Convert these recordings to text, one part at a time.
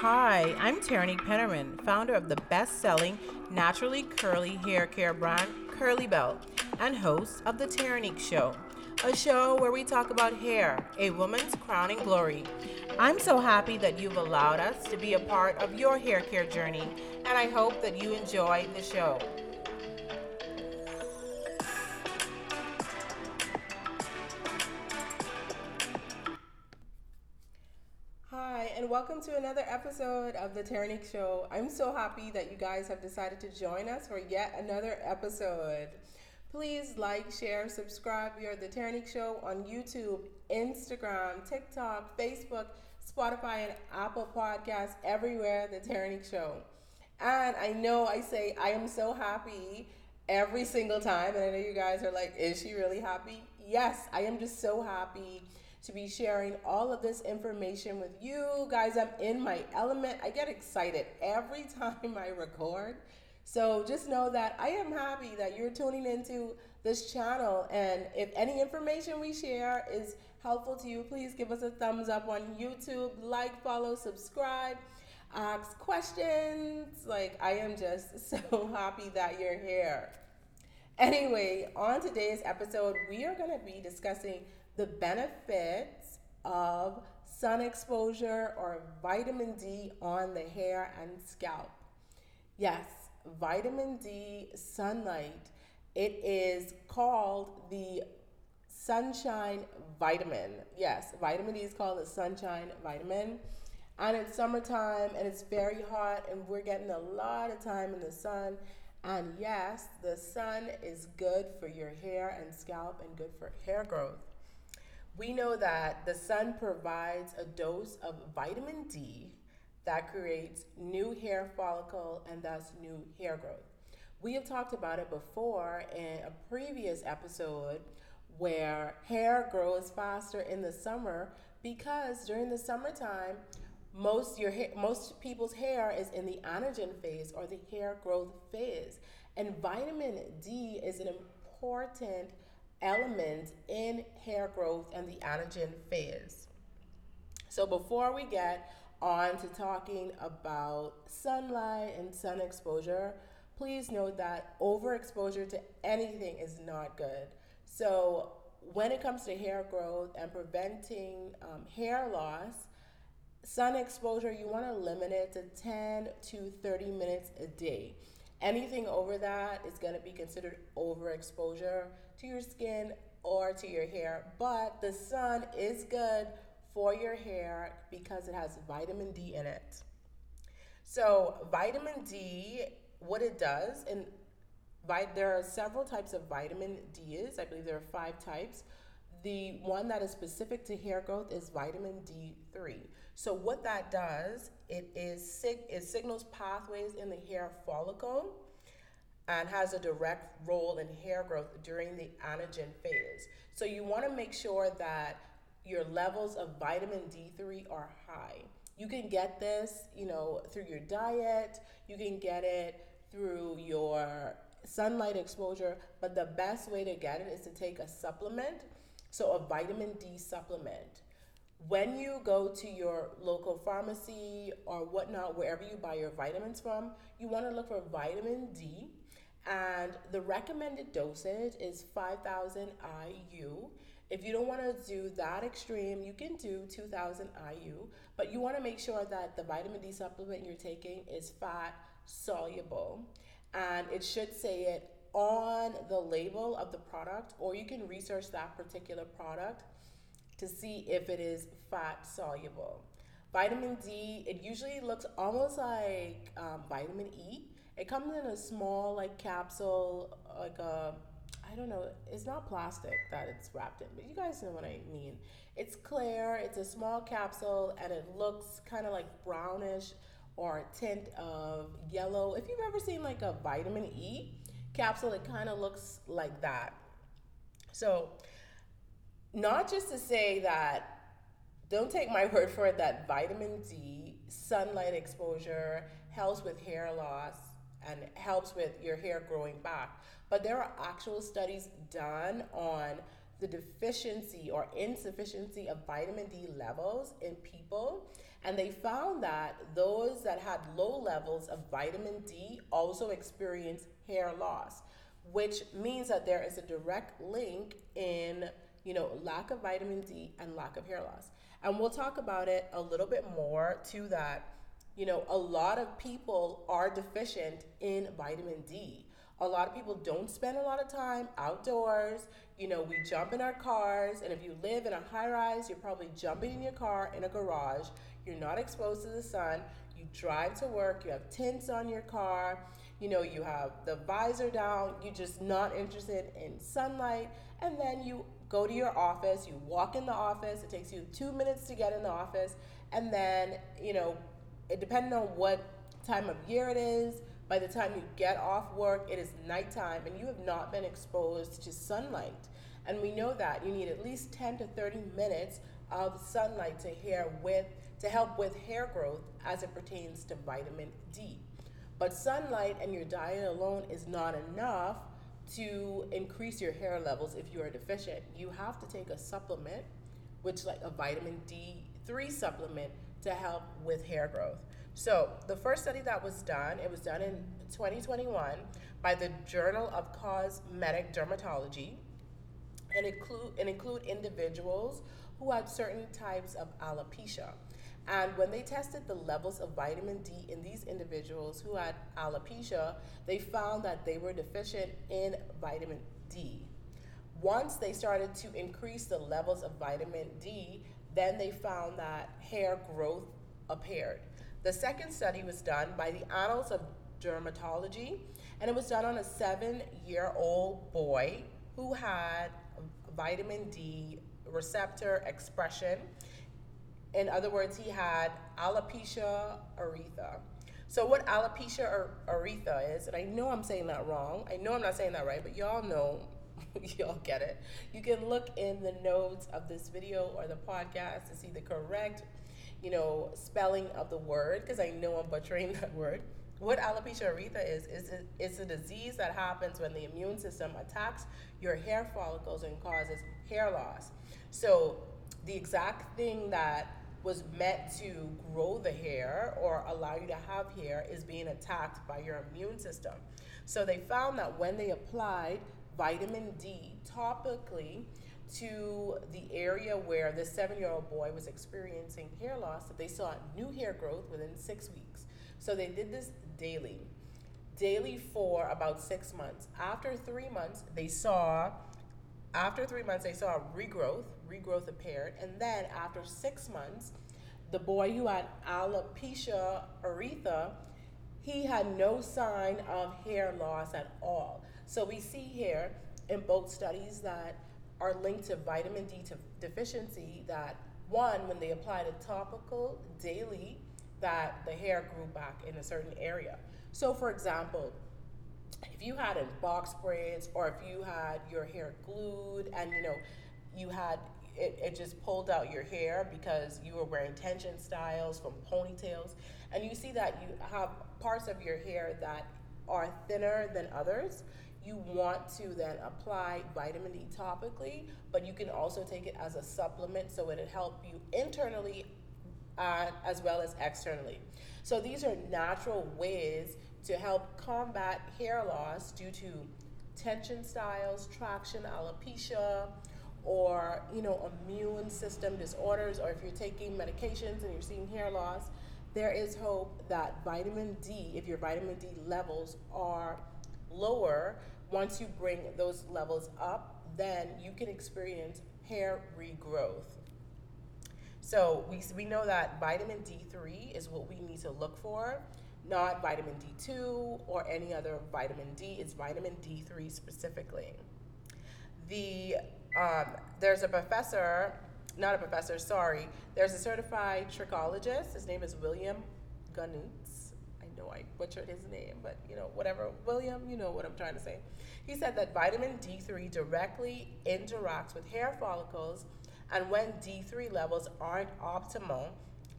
Hi, I'm Terrinique Pennerman, founder of the best selling naturally curly hair care brand Curly Bell and host of The Terrinique Show, a show where we talk about hair, a woman's crowning glory. I'm so happy that you've allowed us to be a part of your hair care journey, and I hope that you enjoy the show. Welcome to another episode of The Terrinique Show. I'm so happy that you guys have decided to join us for yet another episode. Please like, share, subscribe. We are The Terrinique Show on YouTube, Instagram, TikTok, Facebook, Spotify, and Apple Podcasts, everywhere, The Terrinique Show. And I know I say I am so happy every single time, and I know you guys are like, is she really happy? Yes, I am just so happy to be sharing all of this information with you guys. I'm in my element. I get excited every time I record. So just know that I am happy that you're tuning into this channel. And if any information we share is helpful to you, please give us a thumbs up on YouTube, like, follow, subscribe, ask questions. Like, I am just so happy that you're here. Anyway, on today's episode, we are going to be discussing the benefits of sun exposure or vitamin D on the hair and scalp. Yes, vitamin D sunlight. It is called the sunshine vitamin. Yes, vitamin D is called the sunshine vitamin. And it's summertime and it's very hot, and we're getting a lot of time in the sun. And yes, the sun is good for your hair and scalp and good for hair growth. We know that the sun provides a dose of vitamin D that creates new hair follicle and thus new hair growth. We have talked about it before in a previous episode where hair grows faster in the summer because during the summertime most your hair, most people's hair is in the anagen phase or the hair growth phase and vitamin D is an important element in hair growth and the anagen phase. So before we get on to talking about sunlight and sun exposure, please note that overexposure to anything is not good. So when it comes to hair growth and preventing um, hair loss, sun exposure, you want to limit it to 10 to 30 minutes a day. Anything over that is going to be considered overexposure to your skin or to your hair. But the sun is good for your hair because it has vitamin D in it. So, vitamin D, what it does, and there are several types of vitamin D's. I believe there are five types. The one that is specific to hair growth is vitamin D3. So what that does, it is sig- it signals pathways in the hair follicle and has a direct role in hair growth during the anagen phase. So you want to make sure that your levels of vitamin D3 are high. You can get this, you know, through your diet, you can get it through your sunlight exposure, but the best way to get it is to take a supplement, so a vitamin D supplement. When you go to your local pharmacy or whatnot, wherever you buy your vitamins from, you want to look for vitamin D and the recommended dosage is 5000 IU. If you don't want to do that extreme, you can do 2000 IU, but you want to make sure that the vitamin D supplement you're taking is fat soluble. And it should say it on the label of the product, or you can research that particular product to see if it is fat soluble. Vitamin D, it usually looks almost like um, vitamin E it comes in a small like capsule, like a I don't know. It's not plastic that it's wrapped in, but you guys know what I mean. It's clear. It's a small capsule, and it looks kind of like brownish or a tint of yellow. If you've ever seen like a vitamin E capsule, it kind of looks like that. So, not just to say that. Don't take my word for it that vitamin D, sunlight exposure helps with hair loss and helps with your hair growing back. But there are actual studies done on the deficiency or insufficiency of vitamin D levels in people. And they found that those that had low levels of vitamin D also experienced hair loss, which means that there is a direct link in, you know, lack of vitamin D and lack of hair loss. And we'll talk about it a little bit more to that. You know, a lot of people are deficient in vitamin D. A lot of people don't spend a lot of time outdoors. You know, we jump in our cars, and if you live in a high rise, you're probably jumping in your car in a garage. You're not exposed to the sun. You drive to work, you have tints on your car, you know, you have the visor down, you're just not interested in sunlight, and then you go to your office, you walk in the office, it takes you two minutes to get in the office, and then, you know, depending on what time of year it is, by the time you get off work, it is nighttime and you have not been exposed to sunlight. And we know that you need at least 10 to 30 minutes of sunlight to hair with to help with hair growth as it pertains to vitamin D. But sunlight and your diet alone is not enough to increase your hair levels if you are deficient. You have to take a supplement, which like a vitamin D3 supplement to help with hair growth. So, the first study that was done, it was done in 2021 by the Journal of Cosmetic Dermatology and include, and include individuals who had certain types of alopecia. And when they tested the levels of vitamin D in these individuals who had alopecia, they found that they were deficient in vitamin D. Once they started to increase the levels of vitamin D, then they found that hair growth appeared. The second study was done by the Annals of Dermatology, and it was done on a seven year old boy who had vitamin D receptor expression. In other words, he had alopecia aretha. So, what alopecia aretha is, and I know I'm saying that wrong, I know I'm not saying that right, but y'all know, y'all get it. You can look in the notes of this video or the podcast to see the correct you know, spelling of the word because I know I'm butchering that word. What alopecia aretha is, is it, it's a disease that happens when the immune system attacks your hair follicles and causes hair loss. So, the exact thing that was meant to grow the hair or allow you to have hair is being attacked by your immune system. So, they found that when they applied vitamin D topically, to the area where the seven year old boy was experiencing hair loss that they saw new hair growth within six weeks. So they did this daily, daily for about six months. After three months, they saw, after three months, they saw regrowth, regrowth appeared. And then after six months, the boy who had alopecia aretha, he had no sign of hair loss at all. So we see here in both studies that are linked to vitamin D to deficiency that one, when they applied a topical daily, that the hair grew back in a certain area. So, for example, if you had a box braids or if you had your hair glued and you know you had it, it just pulled out your hair because you were wearing tension styles from ponytails and you see that you have parts of your hair that are thinner than others you want to then apply vitamin D topically, but you can also take it as a supplement so it'll help you internally uh, as well as externally. So these are natural ways to help combat hair loss due to tension styles, traction, alopecia, or you know immune system disorders, or if you're taking medications and you're seeing hair loss. There is hope that vitamin D, if your vitamin D levels are lower, once you bring those levels up, then you can experience hair regrowth. So we, we know that vitamin D3 is what we need to look for, not vitamin D2 or any other vitamin D. It's vitamin D3 specifically. The um, there's a professor, not a professor, sorry. There's a certified trichologist. His name is William Gunutz I know I butchered his name, but you know, whatever. William, you know what I'm trying to say. He said that vitamin D3 directly interacts with hair follicles, and when D3 levels aren't optimal,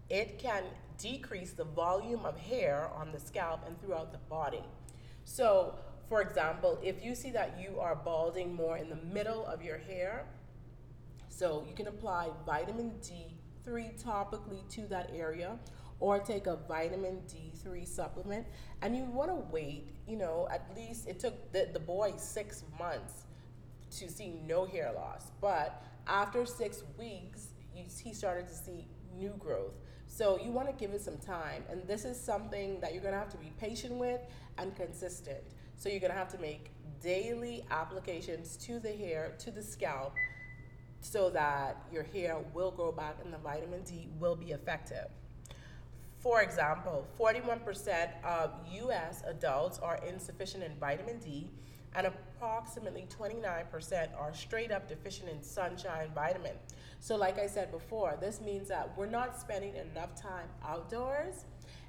it can decrease the volume of hair on the scalp and throughout the body. So, for example, if you see that you are balding more in the middle of your hair, So you can apply vitamin D3 topically to that area or take a vitamin D3 supplement. And you want to wait, you know, at least it took the, the boy six months to see no hair loss. But after six weeks, you, he started to see new growth. So you want to give it some time. And this is something that you're going to have to be patient with and consistent. So you're to have to make daily applications to the hair, to the scalp, so that your hair will grow back and the vitamin D will be effective. For example, 41% of US adults are insufficient in vitamin D, and approximately 29% are straight up deficient in sunshine vitamin. So, like I said before, this means that we're not spending enough time outdoors.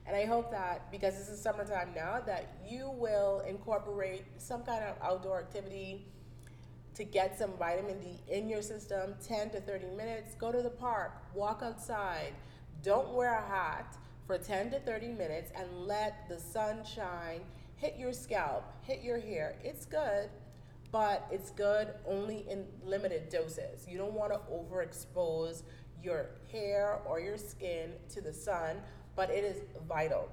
And I hope that because this is summertime now, that you will incorporate some kind of outdoor activity to get some vitamin D in your system 10 to 30 minutes. Go to the park, walk outside, don't wear a hat for 10 to 30 minutes and let the sunshine hit your scalp, hit your hair. It's good, but it's good only in limited doses. You don't want to overexpose your hair or your skin to the sun, but it is vital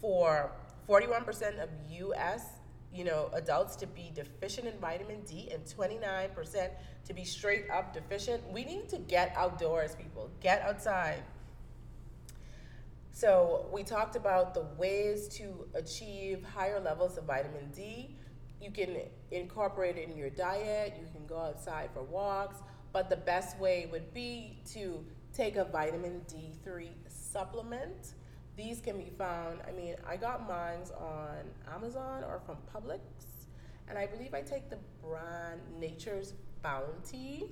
for 41% of US you know, adults to be deficient in vitamin D and 29% to be straight up deficient. We need to get outdoors, people. Get outside. So, we talked about the ways to achieve higher levels of vitamin D. You can incorporate it in your diet, you can go outside for walks, but the best way would be to take a vitamin D3 supplement. These can be found, I mean, I got mine on Amazon or from Publix, and I believe I take the brand Nature's Bounty.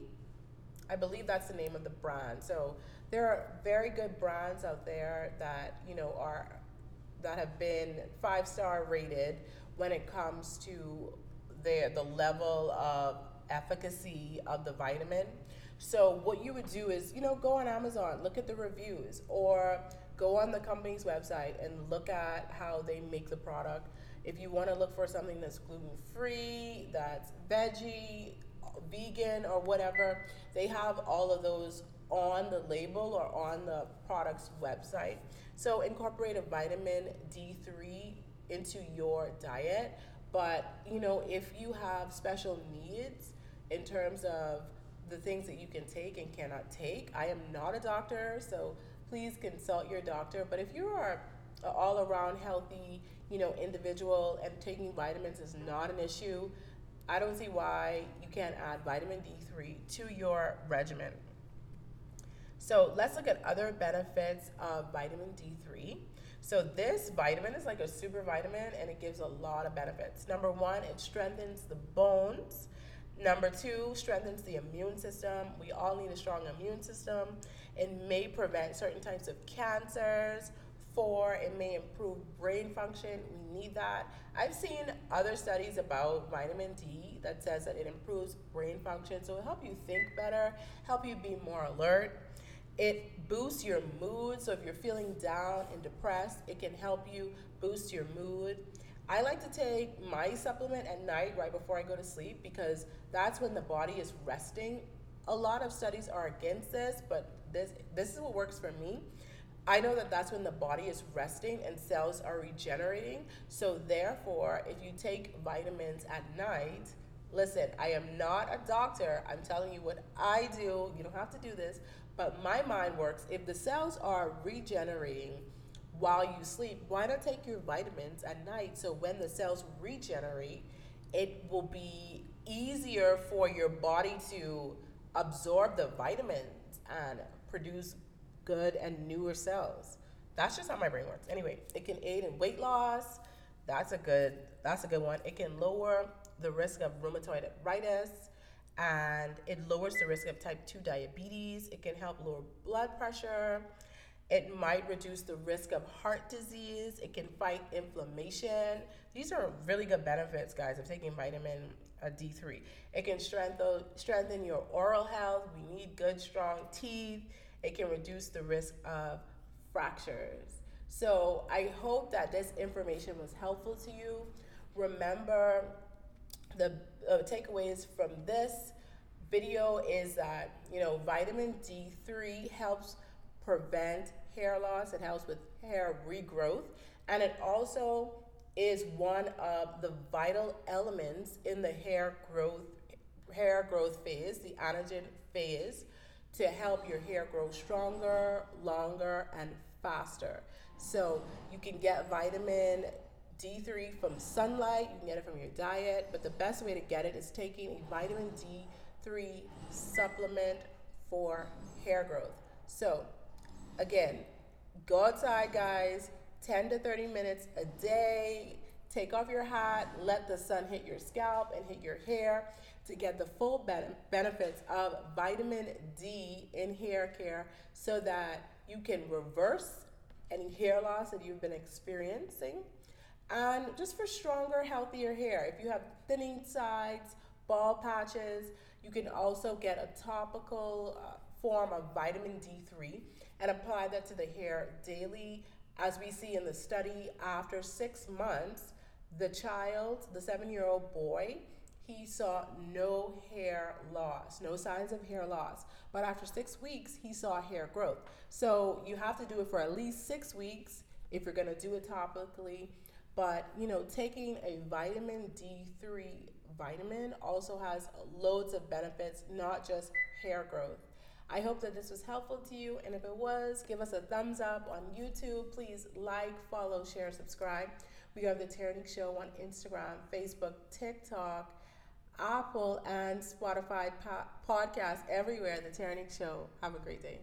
I believe that's the name of the brand. So, there are very good brands out there that you know are that have been five star rated when it comes to their the level of efficacy of the vitamin. So what you would do is, you know, go on Amazon, look at the reviews, or go on the company's website and look at how they make the product. If you want to look for something that's gluten free, that's veggie, vegan, or whatever, they have all of those on the label or on the product's website. So incorporate a vitamin D3 into your diet. But you know, if you have special needs in terms of the things that you can take and cannot take, I am not a doctor, so please consult your doctor. But if you are an all-around healthy, you know, individual and taking vitamins is not an issue, I don't see why you can't add vitamin D3 to your regimen. So let's look at other benefits of vitamin D3. So this vitamin is like a super vitamin and it gives a lot of benefits. Number one, it strengthens the bones. Number two, strengthens the immune system. We all need a strong immune system. It may prevent certain types of cancers. Four, it may improve brain function. We need that. I've seen other studies about vitamin D that says that it improves brain function. So it'll help you think better, help you be more alert. It boosts your mood. So if you're feeling down and depressed, it can help you boost your mood. I like to take my supplement at night right before I go to sleep because that's when the body is resting. A lot of studies are against this, but this this is what works for me. I know that that's when the body is resting and cells are regenerating. So therefore, if you take vitamins at night, listen, I am not a doctor. I'm telling you what I do. You don't have to do this, but my mind works if the cells are regenerating while you sleep, why not take your vitamins at night so when the cells regenerate, it will be easier for your body to absorb the vitamins and produce good and newer cells. That's just how my brain works. Anyway, it can aid in weight loss. That's a good that's a good one. It can lower the risk of rheumatoid arthritis and it lowers the risk of type 2 diabetes. It can help lower blood pressure. It might reduce the risk of heart disease. It can fight inflammation. These are really good benefits, guys, of taking vitamin uh, D3. It can strengthen, strengthen your oral health. We need good, strong teeth. It can reduce the risk of fractures. So I hope that this information was helpful to you. Remember, the uh, takeaways from this video is that, you know, vitamin D3 helps prevent hair loss, it helps with hair regrowth, and it also is one of the vital elements in the hair growth hair growth phase, the anagen phase, to help your hair grow stronger, longer, and faster. So you can get vitamin D3 from sunlight, you can get it from your diet, but the best way to get it is taking a vitamin D3 supplement for hair growth. So, again, go outside, guys, 10 to 30 minutes a day. Take off your hat, let the sun hit your scalp and hit your hair to get the full benefits of vitamin D in hair care so that you can reverse any hair loss that you've been experiencing and just for stronger, healthier hair. If you have thinning sides, bald patches, you can also get a topical uh, form of vitamin D3 and apply that to the hair daily. As we see in the study, after six months, the child, the seven year old boy, he saw no hair loss, no signs of hair loss. But after six weeks, he saw hair growth. So you have to do it for at least six weeks if you're to do it topically. But you know, taking a vitamin D3 vitamin also has loads of benefits, not just hair growth. I hope that this was helpful to you, and if it was, give us a thumbs up on YouTube. Please like, follow, share, subscribe. We have the Terrinique Show on Instagram, Facebook, TikTok, Apple, and Spotify po- podcast everywhere. The Terrinique Show. Have a great day.